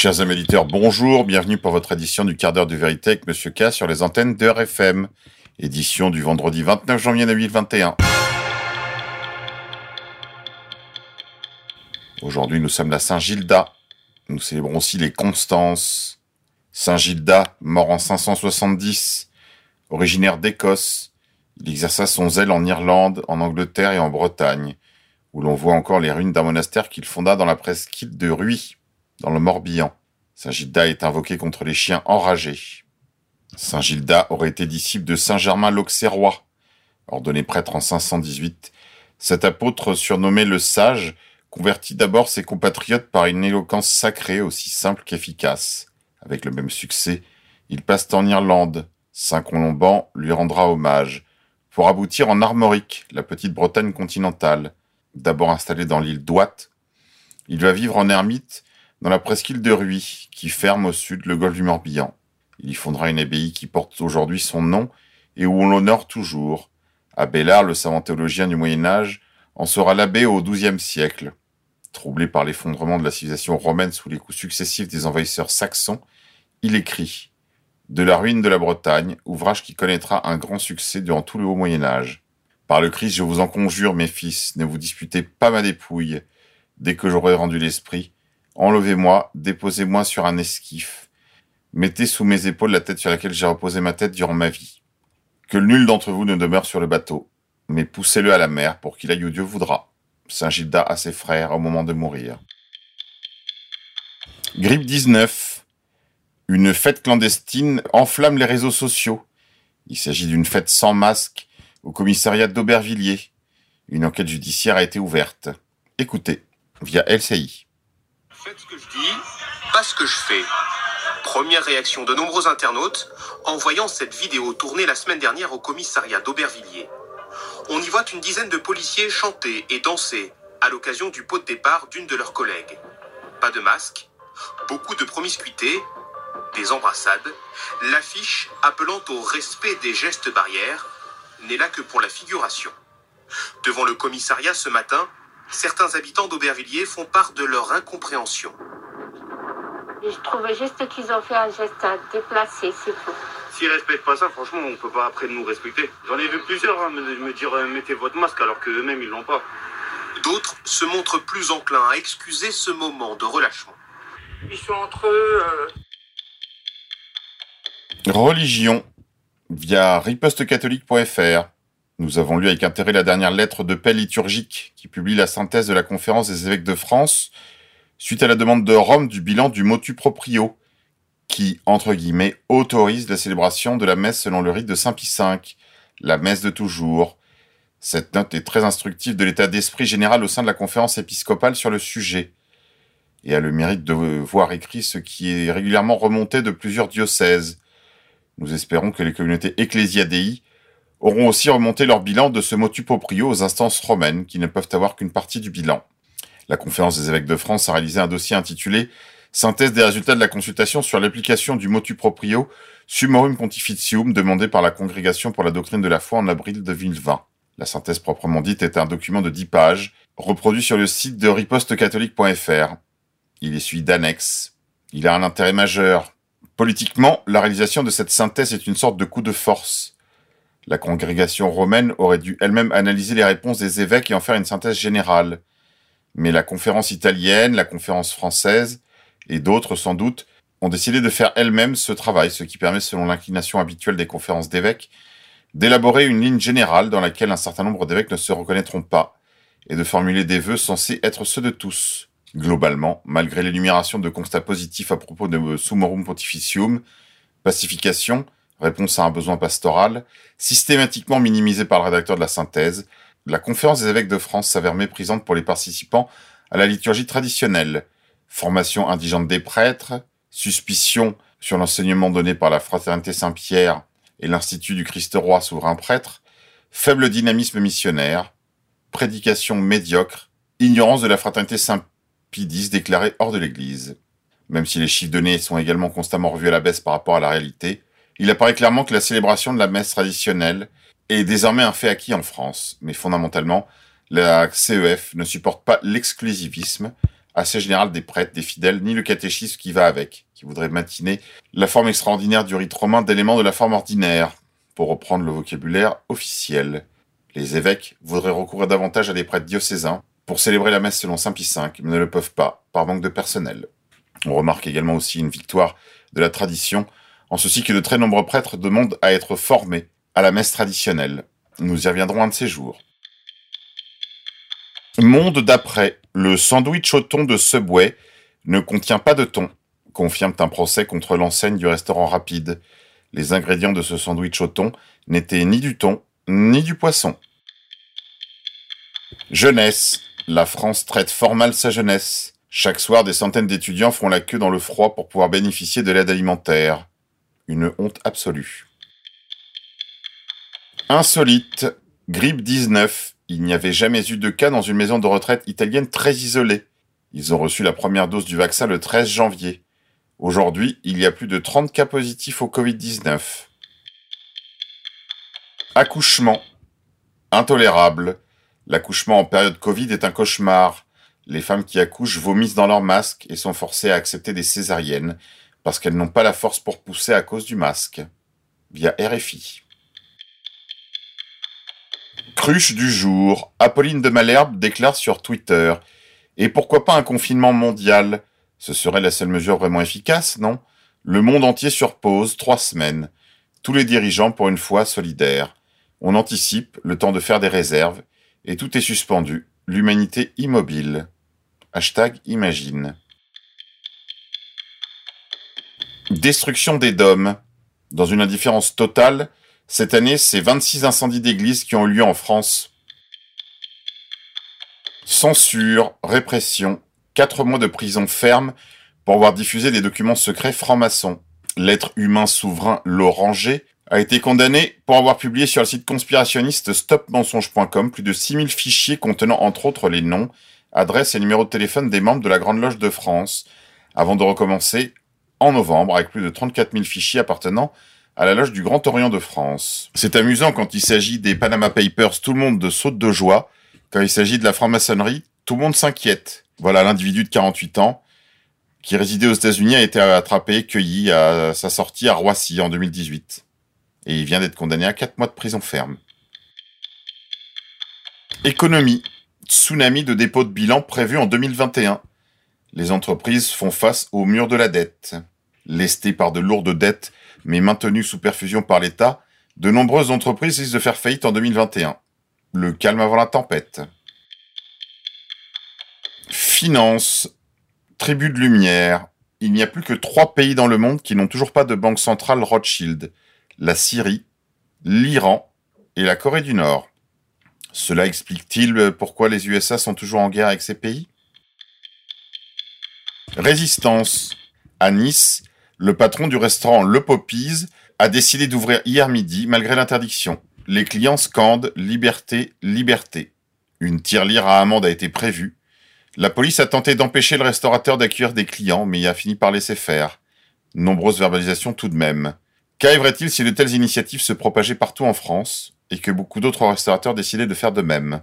Chers amis éditeurs, bonjour, bienvenue pour votre édition du quart d'heure de vérité avec Monsieur K sur les antennes de RFM. Édition du vendredi 29 janvier 2021. Aujourd'hui, nous sommes la Saint-Gilda. Nous célébrons aussi les Constances. Saint-Gilda, mort en 570, originaire d'Écosse. Il exerça son zèle en Irlande, en Angleterre et en Bretagne, où l'on voit encore les ruines d'un monastère qu'il fonda dans la presqu'île de Ruy, dans le Morbihan. Saint Gilda est invoqué contre les chiens enragés. Saint Gilda aurait été disciple de Saint Germain l'Auxerrois. Ordonné prêtre en 518, cet apôtre surnommé le Sage convertit d'abord ses compatriotes par une éloquence sacrée aussi simple qu'efficace. Avec le même succès, il passe en Irlande. Saint Colomban lui rendra hommage, pour aboutir en Armorique, la petite Bretagne continentale. D'abord installé dans l'île d'Ouate, il va vivre en ermite dans la presqu'île de Ruy, qui ferme au sud le golfe du Morbihan. Il y fondera une abbaye qui porte aujourd'hui son nom et où on l'honore toujours. Abélard, le savant théologien du Moyen Âge, en sera l'abbé au XIIe siècle. Troublé par l'effondrement de la civilisation romaine sous les coups successifs des envahisseurs saxons, il écrit De la ruine de la Bretagne, ouvrage qui connaîtra un grand succès durant tout le haut Moyen Âge. Par le Christ, je vous en conjure, mes fils, ne vous disputez pas ma dépouille. Dès que j'aurai rendu l'esprit, enlevez-moi, déposez-moi sur un esquif. Mettez sous mes épaules la tête sur laquelle j'ai reposé ma tête durant ma vie. Que nul d'entre vous ne demeure sur le bateau, mais poussez-le à la mer pour qu'il aille où Dieu voudra. Saint Gilda à ses frères au moment de mourir. Grippe 19. Une fête clandestine enflamme les réseaux sociaux. Il s'agit d'une fête sans masque au commissariat d'Aubervilliers. Une enquête judiciaire a été ouverte. Écoutez, via LCI. Faites ce que je dis, pas ce que je fais. Première réaction de nombreux internautes en voyant cette vidéo tournée la semaine dernière au commissariat d'Aubervilliers. On y voit une dizaine de policiers chanter et danser à l'occasion du pot de départ d'une de leurs collègues. Pas de masque, beaucoup de promiscuité, des embrassades, l'affiche appelant au respect des gestes barrières n'est là que pour la figuration. Devant le commissariat ce matin, certains habitants d'Aubervilliers font part de leur incompréhension. Je trouvais juste qu'ils ont fait un geste à déplacer, c'est tout. S'ils respectent pas ça, franchement, on peut pas après nous respecter. J'en ai vu plusieurs hein, me, dire euh, mettez votre masque alors qu'eux-mêmes ils l'ont pas. D'autres se montrent plus enclins à excuser ce moment de relâchement. Ils sont entre eux. euh, Religion via ripostecatholique.fr. Nous avons lu avec intérêt la dernière lettre de paix liturgique qui publie la synthèse de la conférence des évêques de France suite à la demande de Rome du bilan du motu proprio qui, entre guillemets, autorise la célébration de la messe selon le rite de Saint Pie V, la messe de toujours. Cette note est très instructive de l'état d'esprit général au sein de la conférence épiscopale sur le sujet et a le mérite de voir écrit ce qui est régulièrement remonté de plusieurs diocèses. Nous espérons que les communautés ecclésiadei auront aussi remonté leur bilan de ce motu proprio aux instances romaines qui ne peuvent avoir qu'une partie du bilan. La conférence des évêques de France a réalisé un dossier intitulé Synthèse des résultats de la consultation sur l'application du motu proprio Summorum Pontificium demandé par la Congrégation pour la doctrine de la foi en avril 2020. La synthèse proprement dite est un document de 10 pages, reproduit sur le site de ripostecatholique.fr. Il est suivi d'annexes. Il a un intérêt majeur. Politiquement, la réalisation de cette synthèse est une sorte de coup de force. La congrégation romaine aurait dû elle-même analyser les réponses des évêques et en faire une synthèse générale. Mais la conférence italienne, la conférence française et d'autres sans doute ont décidé de faire elles-mêmes ce travail, ce qui permet, selon l'inclination habituelle des conférences d'évêques, d'élaborer une ligne générale dans laquelle un certain nombre d'évêques ne se reconnaîtront pas, et de formuler des vœux censés être ceux de tous. Globalement, malgré l'énumération de constats positifs à propos de Summorum Pontificium, pacification, réponse à un besoin pastoral, systématiquement minimisé par le rédacteur de la synthèse, la conférence des évêques de France s'avère méprisante pour les participants à la liturgie traditionnelle, formation indigente des prêtres, suspicion sur l'enseignement donné par la Fraternité Saint-Pierre et l'Institut du Christ-Roi souverain prêtre, faible dynamisme missionnaire, prédication médiocre, ignorance de la Fraternité Saint-Pie déclarée hors de l'Église. Même si les chiffres donnés sont également constamment revus à la baisse par rapport à la réalité, il apparaît clairement que la célébration de la messe traditionnelle est désormais un fait acquis en France, mais fondamentalement, la CEF ne supporte pas l'exclusivisme, assez générale des prêtres, des fidèles, ni le catéchisme qui va avec, qui voudrait matiner la forme extraordinaire du rite romain d'éléments de la forme ordinaire, pour reprendre le vocabulaire officiel. Les évêques voudraient recourir davantage à des prêtres diocésains pour célébrer la messe selon Saint Pie V, mais ne le peuvent pas, par manque de personnel. On remarque également aussi une victoire de la tradition, en ceci que de très nombreux prêtres demandent à être formés à la messe traditionnelle. Nous y reviendrons un de ces jours. Monde d'après, le sandwich au thon de Subway ne contient pas de thon, confirme un procès contre l'enseigne du restaurant rapide. Les ingrédients de ce sandwich au thon n'étaient ni du thon, ni du poisson. Jeunesse. La France traite fort mal sa jeunesse. Chaque soir, des centaines d'étudiants font la queue dans le froid pour pouvoir bénéficier de l'aide alimentaire. Une honte absolue. Insolite. Grippe 19. Il n'y avait jamais eu de cas dans une maison de retraite italienne très isolée. Ils ont reçu la première dose du vaccin le 13 janvier. Aujourd'hui, il y a plus de 30 cas positifs au Covid-19. Accouchement. Intolérable. L'accouchement en période Covid est un cauchemar. Les femmes qui accouchent vomissent dans leur masque et sont forcées à accepter des césariennes parce qu'elles n'ont pas la force pour pousser à cause du masque. Via RFI. Cruche du jour. Apolline de Malherbe déclare sur Twitter. Et pourquoi pas un confinement mondial? Ce serait la seule mesure vraiment efficace, non? Le monde entier sur pause, trois semaines. Tous les dirigeants, pour une fois, solidaires. On anticipe, le temps de faire des réserves, et tout est suspendu. L'humanité immobile. Hashtag imagine. Destruction des dômes. Dans une indifférence totale, cette année, c'est 26 incendies d'églises qui ont eu lieu en France. Censure, répression, 4 mois de prison ferme pour avoir diffusé des documents secrets francs-maçons. L'être humain souverain l'Oranger a été condamné pour avoir publié sur le site conspirationniste stopmensonge.com plus de 6000 fichiers contenant entre autres les noms, adresses et numéros de téléphone des membres de la Grande Loge de France, avant de recommencer en novembre avec plus de 34 000 fichiers appartenant à la loge du Grand Orient de France. C'est amusant quand il s'agit des Panama Papers, tout le monde saute de joie. Quand il s'agit de la franc-maçonnerie, tout le monde s'inquiète. Voilà l'individu de 48 ans qui résidait aux États-Unis a été attrapé, cueilli à sa sortie à Roissy en 2018. Et il vient d'être condamné à 4 mois de prison ferme. Économie. Tsunami de dépôt de bilan prévu en 2021. Les entreprises font face au mur de la dette. Lestées par de lourdes dettes mais maintenu sous perfusion par l'État, de nombreuses entreprises risquent de faire faillite en 2021. Le calme avant la tempête. Finance. Tribu de lumière. Il n'y a plus que trois pays dans le monde qui n'ont toujours pas de banque centrale Rothschild. La Syrie, l'Iran et la Corée du Nord. Cela explique-t-il pourquoi les USA sont toujours en guerre avec ces pays? Résistance. À Nice, le patron du restaurant Le Poppies a décidé d'ouvrir hier midi malgré l'interdiction. Les clients scandent liberté, liberté. Une tirelire à amende a été prévue. La police a tenté d'empêcher le restaurateur d'accueillir des clients, mais il a fini par laisser faire. Nombreuses verbalisations tout de même. Qu'arriverait-il si de telles initiatives se propageaient partout en France et que beaucoup d'autres restaurateurs décidaient de faire de même?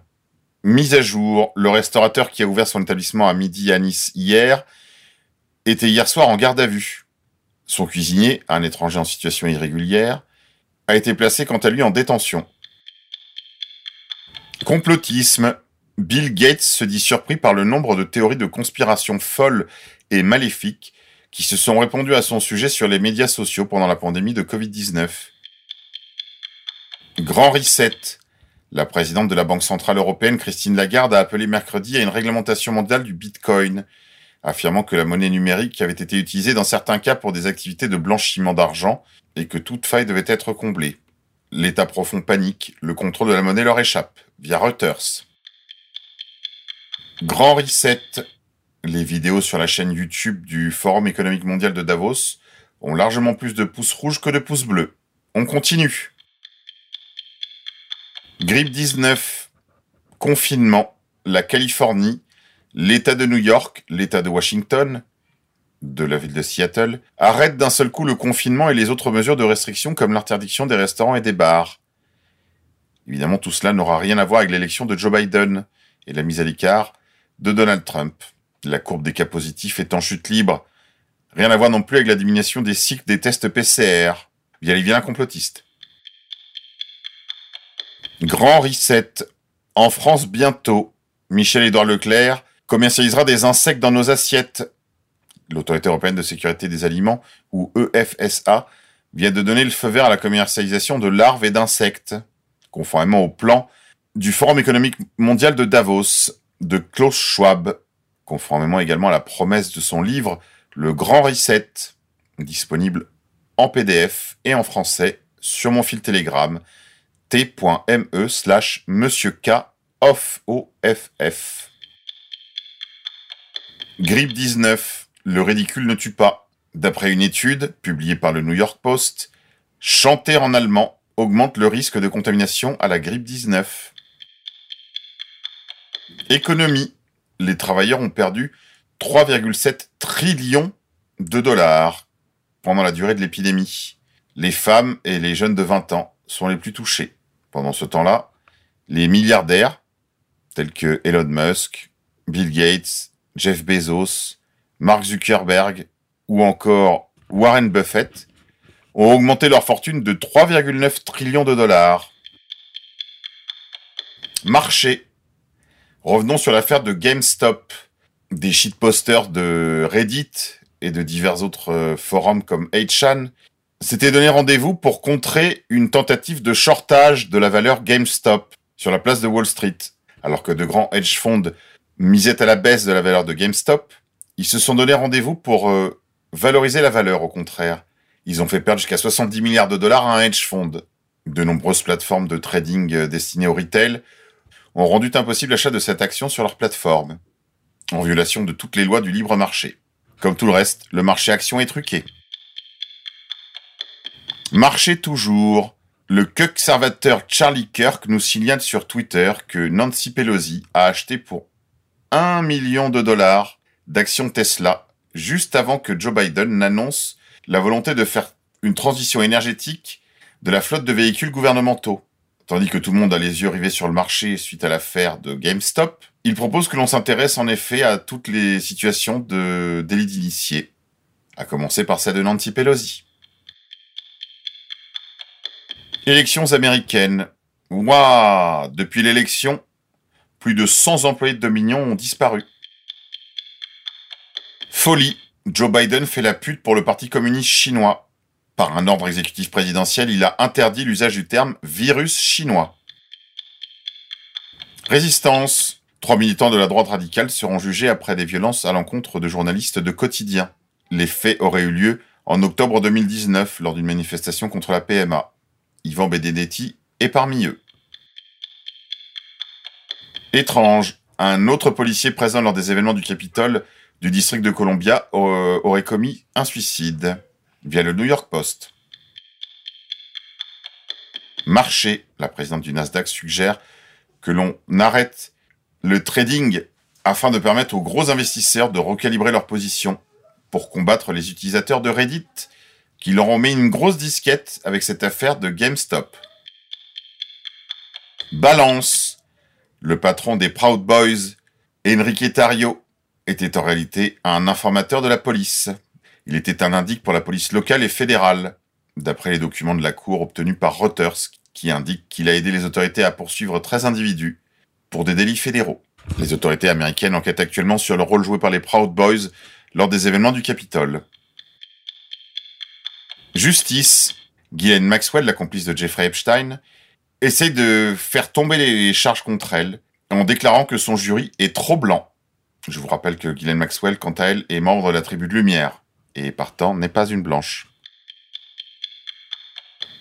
Mise à jour, le restaurateur qui a ouvert son établissement à midi à Nice hier était hier soir en garde à vue. Son cuisinier, un étranger en situation irrégulière, a été placé quant à lui en détention. Complotisme. Bill Gates se dit surpris par le nombre de théories de conspiration folles et maléfiques qui se sont répandues à son sujet sur les médias sociaux pendant la pandémie de Covid-19. Grand reset. La présidente de la Banque Centrale Européenne, Christine Lagarde, a appelé mercredi à une réglementation mondiale du Bitcoin, affirmant que la monnaie numérique avait été utilisée dans certains cas pour des activités de blanchiment d'argent et que toute faille devait être comblée. L'État profond panique, le contrôle de la monnaie leur échappe, via Reuters. Grand reset. Les vidéos sur la chaîne YouTube du Forum économique mondial de Davos ont largement plus de pouces rouges que de pouces bleus. On continue. Grippe 19. Confinement. La Californie l'État de New York, l'État de Washington, de la ville de Seattle, arrêtent d'un seul coup le confinement et les autres mesures de restriction comme l'interdiction des restaurants et des bars. Évidemment, tout cela n'aura rien à voir avec l'élection de Joe Biden et la mise à l'écart de Donald Trump. La courbe des cas positifs est en chute libre. Rien à voir non plus avec la diminution des cycles des tests PCR via les vilains complotistes. Grand reset. En France bientôt. Michel-Édouard Leclerc commercialisera des insectes dans nos assiettes. L'Autorité européenne de sécurité des aliments, ou EFSA, vient de donner le feu vert à la commercialisation de larves et d'insectes, conformément au plan du Forum économique mondial de Davos de Klaus Schwab, conformément également à la promesse de son livre Le Grand Reset, disponible en PDF et en français sur mon fil Telegram t.me slash monsieur K. Grippe 19, le ridicule ne tue pas. D'après une étude publiée par le New York Post, chanter en allemand augmente le risque de contamination à la grippe 19. Économie. Les travailleurs ont perdu 3,7 trillions de dollars pendant la durée de l'épidémie. Les femmes et les jeunes de 20 ans sont les plus touchés. Pendant ce temps-là, les milliardaires, tels que Elon Musk, Bill Gates, Jeff Bezos, Mark Zuckerberg ou encore Warren Buffett, ont augmenté leur fortune de 3,9 trillions de dollars. Marché. Revenons sur l'affaire de GameStop. Des shitposters de Reddit et de divers autres euh, forums comme 8chan s'étaient donné rendez-vous pour contrer une tentative de shortage de la valeur GameStop sur la place de Wall Street. Alors que de grands hedge funds misaient à la baisse de la valeur de GameStop, ils se sont donné rendez-vous pour euh, valoriser la valeur au contraire. Ils ont fait perdre jusqu'à 70 milliards de dollars à un hedge fund. De nombreuses plateformes de trading euh, destinées au retail ont rendu impossible l'achat de cette action sur leur plateforme, en violation de toutes les lois du libre marché. Comme tout le reste, le marché action est truqué. Marché toujours. Le conservateur Charlie Kirk nous signale sur Twitter que Nancy Pelosi a acheté pour 1 million de dollars d'actions Tesla juste avant que Joe Biden n'annonce la volonté de faire une transition énergétique de la flotte de véhicules gouvernementaux. Tandis que tout le monde a les yeux rivés sur le marché suite à l'affaire de GameStop, il propose que l'on s'intéresse en effet à toutes les situations de délit d'initié, à commencer par celle de Nancy Pelosi. Élections américaines. Waouh Depuis l'élection, plus de 100 employés de Dominion ont disparu. Folie. Joe Biden fait la pute pour le Parti communiste chinois. Par un ordre exécutif présidentiel, il a interdit l'usage du terme virus chinois. Résistance. Trois militants de la droite radicale seront jugés après des violences à l'encontre de journalistes de quotidien. Les faits auraient eu lieu en octobre 2019 lors d'une manifestation contre la PMA. Yvan Benedetti est parmi eux. Étrange. Un autre policier présent lors des événements du Capitole du district de Columbia aurait commis un suicide via le New York Post. Marché, la présidente du Nasdaq suggère que l'on arrête le trading afin de permettre aux gros investisseurs de recalibrer leur position pour combattre les utilisateurs de Reddit qui leur ont mis une grosse disquette avec cette affaire de GameStop. Balance. Le patron des Proud Boys, Enrique Tario, était en réalité un informateur de la police. Il était un indique pour la police locale et fédérale, d'après les documents de la Cour obtenus par Reuters, qui indiquent qu'il a aidé les autorités à poursuivre 13 individus pour des délits fédéraux. Les autorités américaines enquêtent actuellement sur le rôle joué par les Proud Boys lors des événements du Capitole. Justice. Ghislaine Maxwell, la complice de Jeffrey Epstein, essaie de faire tomber les charges contre elle en déclarant que son jury est trop blanc. Je vous rappelle que Ghislaine Maxwell, quant à elle, est membre de la tribu de Lumière et partant n'est pas une blanche.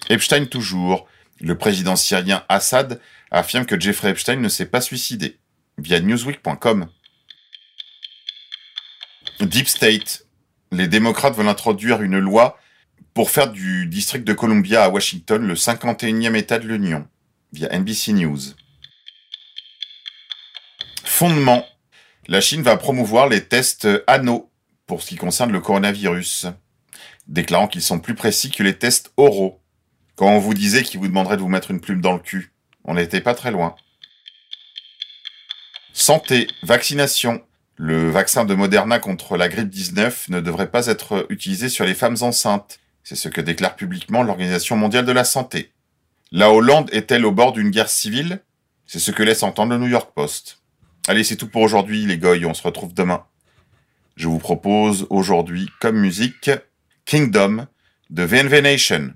Epstein toujours. Le président syrien Assad affirme que Jeffrey Epstein ne s'est pas suicidé, via newsweek.com. Deep State. Les démocrates veulent introduire une loi pour faire du district de Columbia à Washington le 51e État de l'Union, via NBC News. Fondement. La Chine va promouvoir les tests anneaux pour ce qui concerne le coronavirus, déclarant qu'ils sont plus précis que les tests oraux. Quand on vous disait qu'il vous demanderait de vous mettre une plume dans le cul, on n'était pas très loin. Santé, vaccination. Le vaccin de Moderna contre la grippe 19 ne devrait pas être utilisé sur les femmes enceintes. C'est ce que déclare publiquement l'Organisation mondiale de la santé. La Hollande est-elle au bord d'une guerre civile? C'est ce que laisse entendre le New York Post. Allez, c'est tout pour aujourd'hui les goy, on se retrouve demain. Je vous propose aujourd'hui comme musique Kingdom de VNV Nation.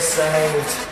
Saved.